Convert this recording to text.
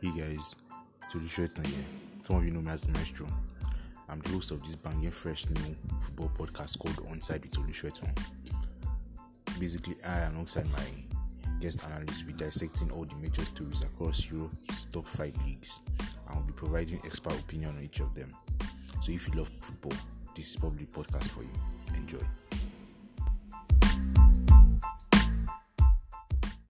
Hey guys, Tolu Shwetan here. Some of you know me as Maestro. I'm the host of this banging fresh new football podcast called Onside with Tolu Shwetan. Basically, I alongside my guest analysts, will be dissecting all the major stories across Europe's top five leagues and will be providing expert opinion on each of them. So if you love football, this is probably a podcast for you.